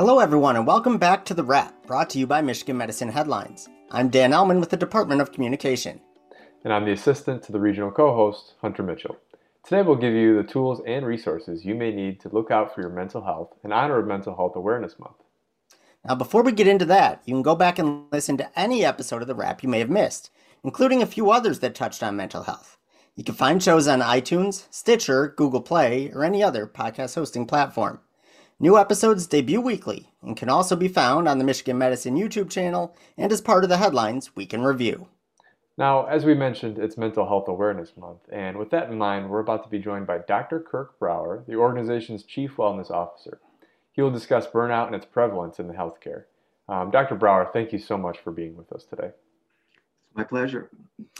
Hello, everyone, and welcome back to The Wrap, brought to you by Michigan Medicine Headlines. I'm Dan Ellman with the Department of Communication. And I'm the assistant to the regional co host, Hunter Mitchell. Today, we'll give you the tools and resources you may need to look out for your mental health in honor of Mental Health Awareness Month. Now, before we get into that, you can go back and listen to any episode of The Wrap you may have missed, including a few others that touched on mental health. You can find shows on iTunes, Stitcher, Google Play, or any other podcast hosting platform. New episodes debut weekly and can also be found on the Michigan Medicine YouTube channel and as part of the headlines we can review. Now, as we mentioned, it's Mental Health Awareness Month, and with that in mind, we're about to be joined by Dr. Kirk Brower, the organization's Chief Wellness Officer. He will discuss burnout and its prevalence in the healthcare. Um, Dr. Brower, thank you so much for being with us today. My pleasure.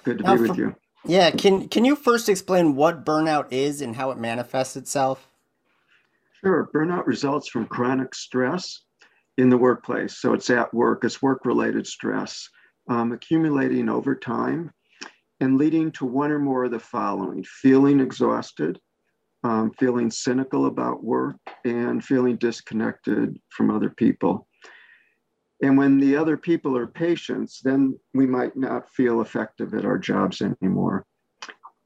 Good to now, be with for, you. Yeah, can can you first explain what burnout is and how it manifests itself? Sure. Burnout results from chronic stress in the workplace. So it's at work, it's work related stress um, accumulating over time and leading to one or more of the following feeling exhausted, um, feeling cynical about work, and feeling disconnected from other people. And when the other people are patients, then we might not feel effective at our jobs anymore.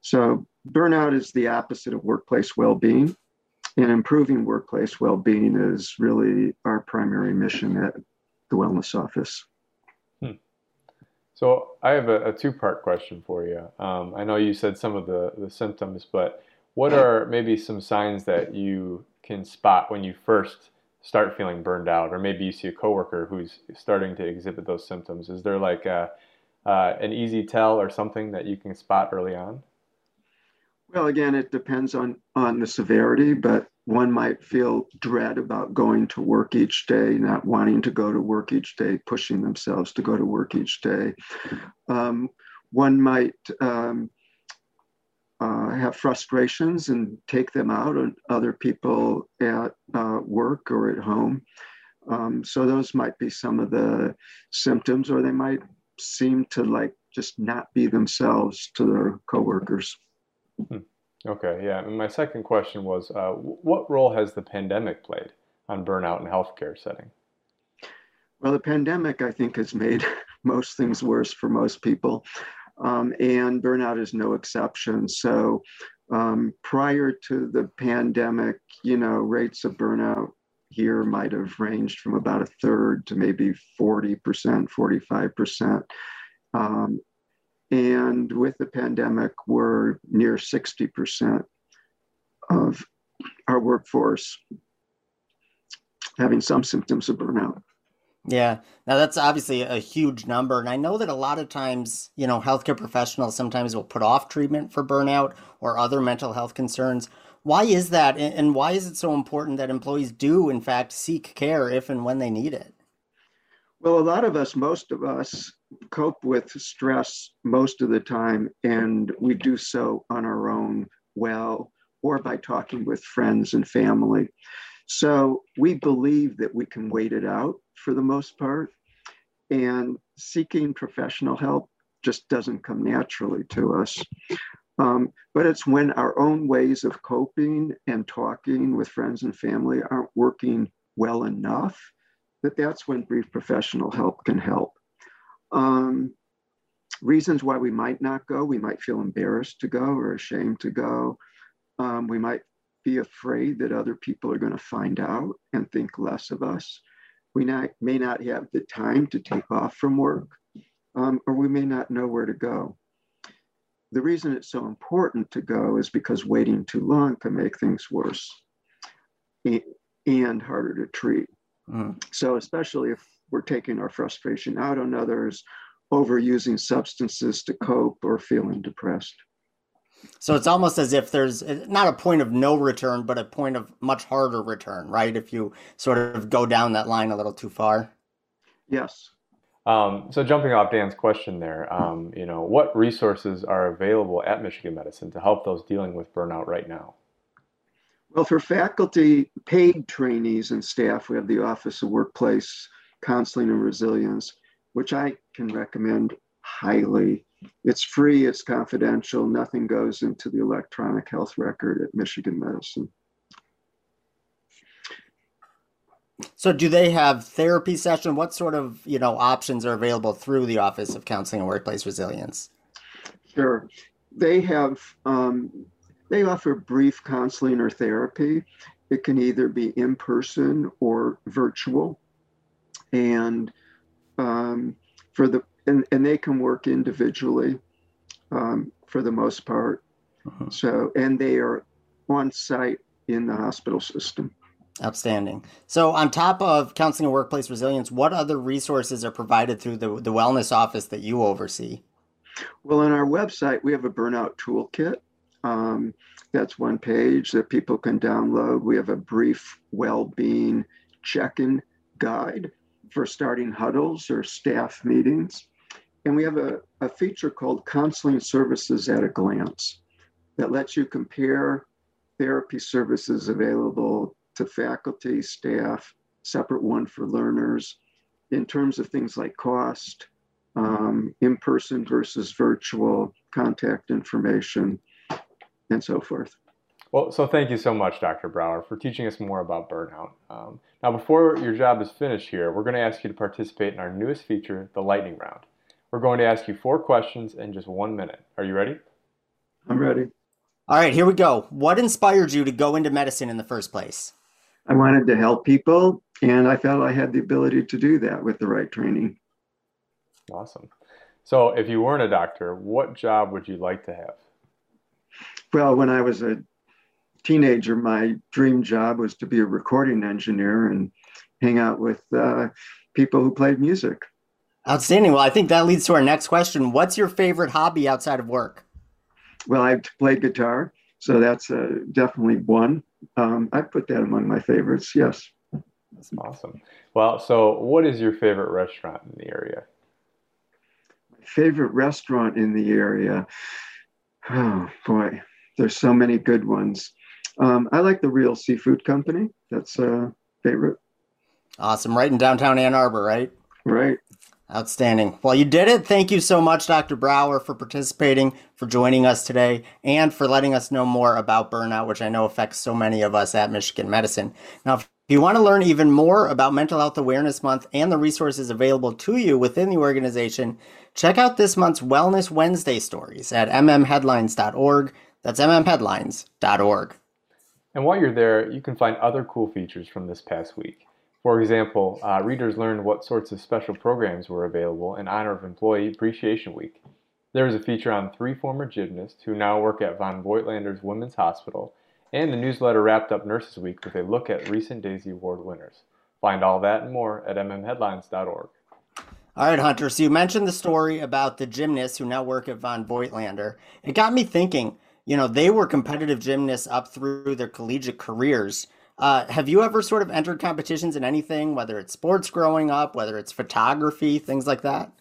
So, burnout is the opposite of workplace well being. And improving workplace well being is really our primary mission at the Wellness Office. Hmm. So, I have a, a two part question for you. Um, I know you said some of the, the symptoms, but what are maybe some signs that you can spot when you first start feeling burned out, or maybe you see a coworker who's starting to exhibit those symptoms? Is there like a, uh, an easy tell or something that you can spot early on? Well, again, it depends on on the severity, but one might feel dread about going to work each day, not wanting to go to work each day, pushing themselves to go to work each day. Um, one might um, uh, have frustrations and take them out on other people at uh, work or at home. Um, so those might be some of the symptoms, or they might seem to like just not be themselves to their coworkers. Hmm. Okay, yeah. And my second question was, uh, what role has the pandemic played on burnout in healthcare setting? Well, the pandemic, I think, has made most things worse for most people um, and burnout is no exception. So um, prior to the pandemic, you know, rates of burnout here might have ranged from about a third to maybe 40%, 45%. Um, and with the pandemic, we're near 60% of our workforce having some symptoms of burnout. Yeah. Now that's obviously a huge number. And I know that a lot of times, you know, healthcare professionals sometimes will put off treatment for burnout or other mental health concerns. Why is that? And why is it so important that employees do, in fact, seek care if and when they need it? Well, a lot of us, most of us, cope with stress most of the time, and we do so on our own well or by talking with friends and family. So we believe that we can wait it out for the most part. And seeking professional help just doesn't come naturally to us. Um, but it's when our own ways of coping and talking with friends and family aren't working well enough that that's when brief professional help can help. Um, reasons why we might not go we might feel embarrassed to go or ashamed to go. Um, we might be afraid that other people are going to find out and think less of us. We not, may not have the time to take off from work, um, or we may not know where to go. The reason it's so important to go is because waiting too long can make things worse and harder to treat. Mm. So, especially if we're taking our frustration out on others, overusing substances to cope, or feeling depressed. So it's almost as if there's not a point of no return, but a point of much harder return, right? If you sort of go down that line a little too far. Yes. Um, so jumping off Dan's question there, um, you know, what resources are available at Michigan Medicine to help those dealing with burnout right now? Well, for faculty, paid trainees and staff, we have the Office of Workplace Counseling and Resilience, which I can recommend highly. It's free, it's confidential, nothing goes into the electronic health record at Michigan Medicine. So do they have therapy session? What sort of, you know, options are available through the Office of Counseling and Workplace Resilience? Sure. They have, um, they offer brief counseling or therapy. It can either be in person or virtual. And um, for the, and, and they can work individually um, for the most part. Uh-huh. So, and they are on site in the hospital system. Outstanding. So, on top of counseling and workplace resilience, what other resources are provided through the, the wellness office that you oversee? Well, on our website, we have a burnout toolkit. Um, that's one page that people can download. We have a brief well being check in guide for starting huddles or staff meetings. And we have a, a feature called Counseling Services at a Glance that lets you compare therapy services available to faculty, staff, separate one for learners in terms of things like cost, um, in person versus virtual, contact information, and so forth. Well, so thank you so much, Dr. Brower, for teaching us more about burnout. Um, now, before your job is finished here, we're going to ask you to participate in our newest feature, the Lightning Round. We're going to ask you four questions in just one minute. Are you ready? I'm ready. All right, here we go. What inspired you to go into medicine in the first place? I wanted to help people, and I felt I had the ability to do that with the right training. Awesome. So, if you weren't a doctor, what job would you like to have? Well, when I was a teenager, my dream job was to be a recording engineer and hang out with uh, people who played music. Outstanding. Well, I think that leads to our next question. What's your favorite hobby outside of work? Well, I've played guitar, so that's uh, definitely one. Um, I put that among my favorites. Yes. That's awesome. Well, so what is your favorite restaurant in the area? My favorite restaurant in the area. Oh boy, there's so many good ones. Um, I like the Real Seafood Company. That's a favorite. Awesome. Right in downtown Ann Arbor, right? Right. Outstanding. Well, you did it. Thank you so much, Dr. Brower, for participating, for joining us today, and for letting us know more about burnout, which I know affects so many of us at Michigan Medicine. Now, if you want to learn even more about Mental Health Awareness Month and the resources available to you within the organization, check out this month's Wellness Wednesday stories at mmheadlines.org. That's mmheadlines.org. And while you're there, you can find other cool features from this past week. For example, uh, readers learned what sorts of special programs were available in honor of Employee Appreciation Week. There was a feature on three former gymnasts who now work at von Voigtlander's Women's Hospital, and the newsletter wrapped up Nurses Week with a look at recent Daisy Award winners. Find all that and more at mmheadlines.org. All right, Hunter. So you mentioned the story about the gymnasts who now work at von Voigtlander. It got me thinking. You know, they were competitive gymnasts up through their collegiate careers. Uh, have you ever sort of entered competitions in anything, whether it's sports growing up, whether it's photography, things like that?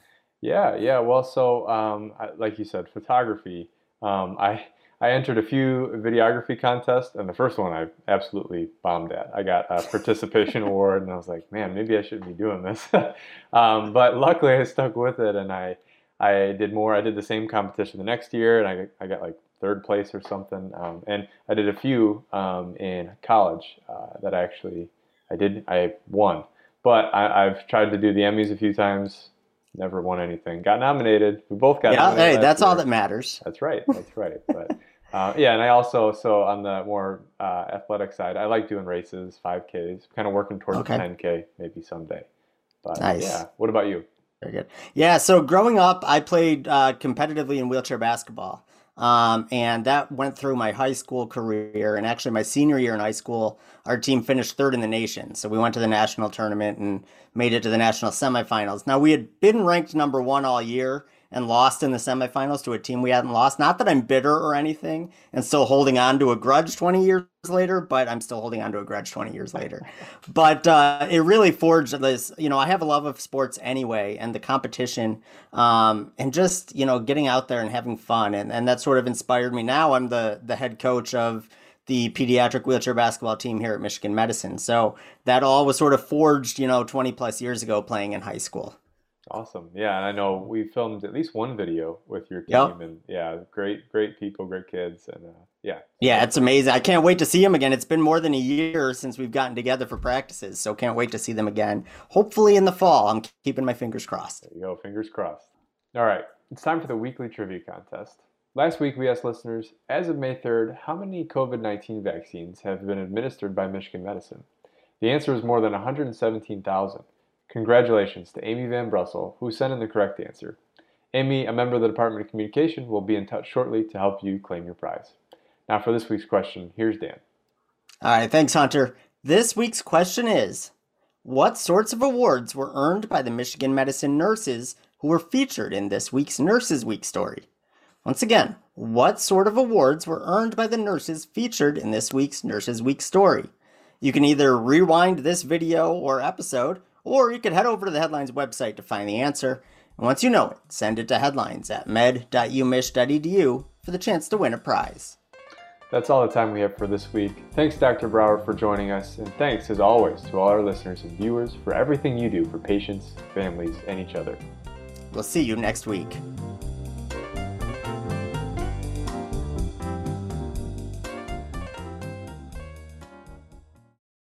Yeah, yeah. Well, so um, I, like you said, photography. Um, I I entered a few videography contests, and the first one I absolutely bombed at. I got a participation award, and I was like, man, maybe I shouldn't be doing this. um, but luckily, I stuck with it, and I I did more. I did the same competition the next year, and I I got like third place or something. Um, and I did a few um, in college uh, that I actually I did I won. But I, have tried to do the Emmys a few times. Never won anything. Got nominated. We both got. Yeah, hey, that's year. all that matters. That's right. That's right. But uh, yeah, and I also so on the more uh, athletic side, I like doing races, 5Ks. Kind of working towards okay. 10K maybe someday. But nice. yeah, what about you? Very good. Yeah, so growing up, I played uh, competitively in wheelchair basketball. Um, and that went through my high school career. And actually, my senior year in high school, our team finished third in the nation. So we went to the national tournament and made it to the national semifinals. Now, we had been ranked number one all year and lost in the semifinals to a team we hadn't lost. Not that I'm bitter or anything and still holding on to a grudge 20 years later, but I'm still holding on to a grudge 20 years later. But uh, it really forged this. You know, I have a love of sports anyway, and the competition, um, and just you know getting out there and having fun, and and that sort of inspired me. Now I'm the the head coach of the pediatric wheelchair basketball team here at Michigan Medicine. So that all was sort of forged, you know, 20 plus years ago playing in high school. Awesome. Yeah, and I know we filmed at least one video with your team, yep. and yeah, great, great people, great kids, and uh, Yeah. Yeah, it's amazing. I can't wait to see them again. It's been more than a year since we've gotten together for practices, so can't wait to see them again. Hopefully in the fall. I'm keeping my fingers crossed. There you go, fingers crossed. All right, it's time for the weekly trivia contest. Last week we asked listeners, as of May 3rd, how many COVID 19 vaccines have been administered by Michigan Medicine? The answer is more than 117,000. Congratulations to Amy Van Brussel, who sent in the correct answer. Amy, a member of the Department of Communication, will be in touch shortly to help you claim your prize. Now, for this week's question, here's Dan. All right, thanks, Hunter. This week's question is What sorts of awards were earned by the Michigan Medicine nurses who were featured in this week's Nurses Week story? Once again, what sort of awards were earned by the nurses featured in this week's Nurses Week story? You can either rewind this video or episode, or you can head over to the Headlines website to find the answer. And once you know it, send it to headlines at med.umich.edu for the chance to win a prize. That's all the time we have for this week. Thanks, Dr. Brower, for joining us, and thanks, as always, to all our listeners and viewers for everything you do for patients, families, and each other. We'll see you next week.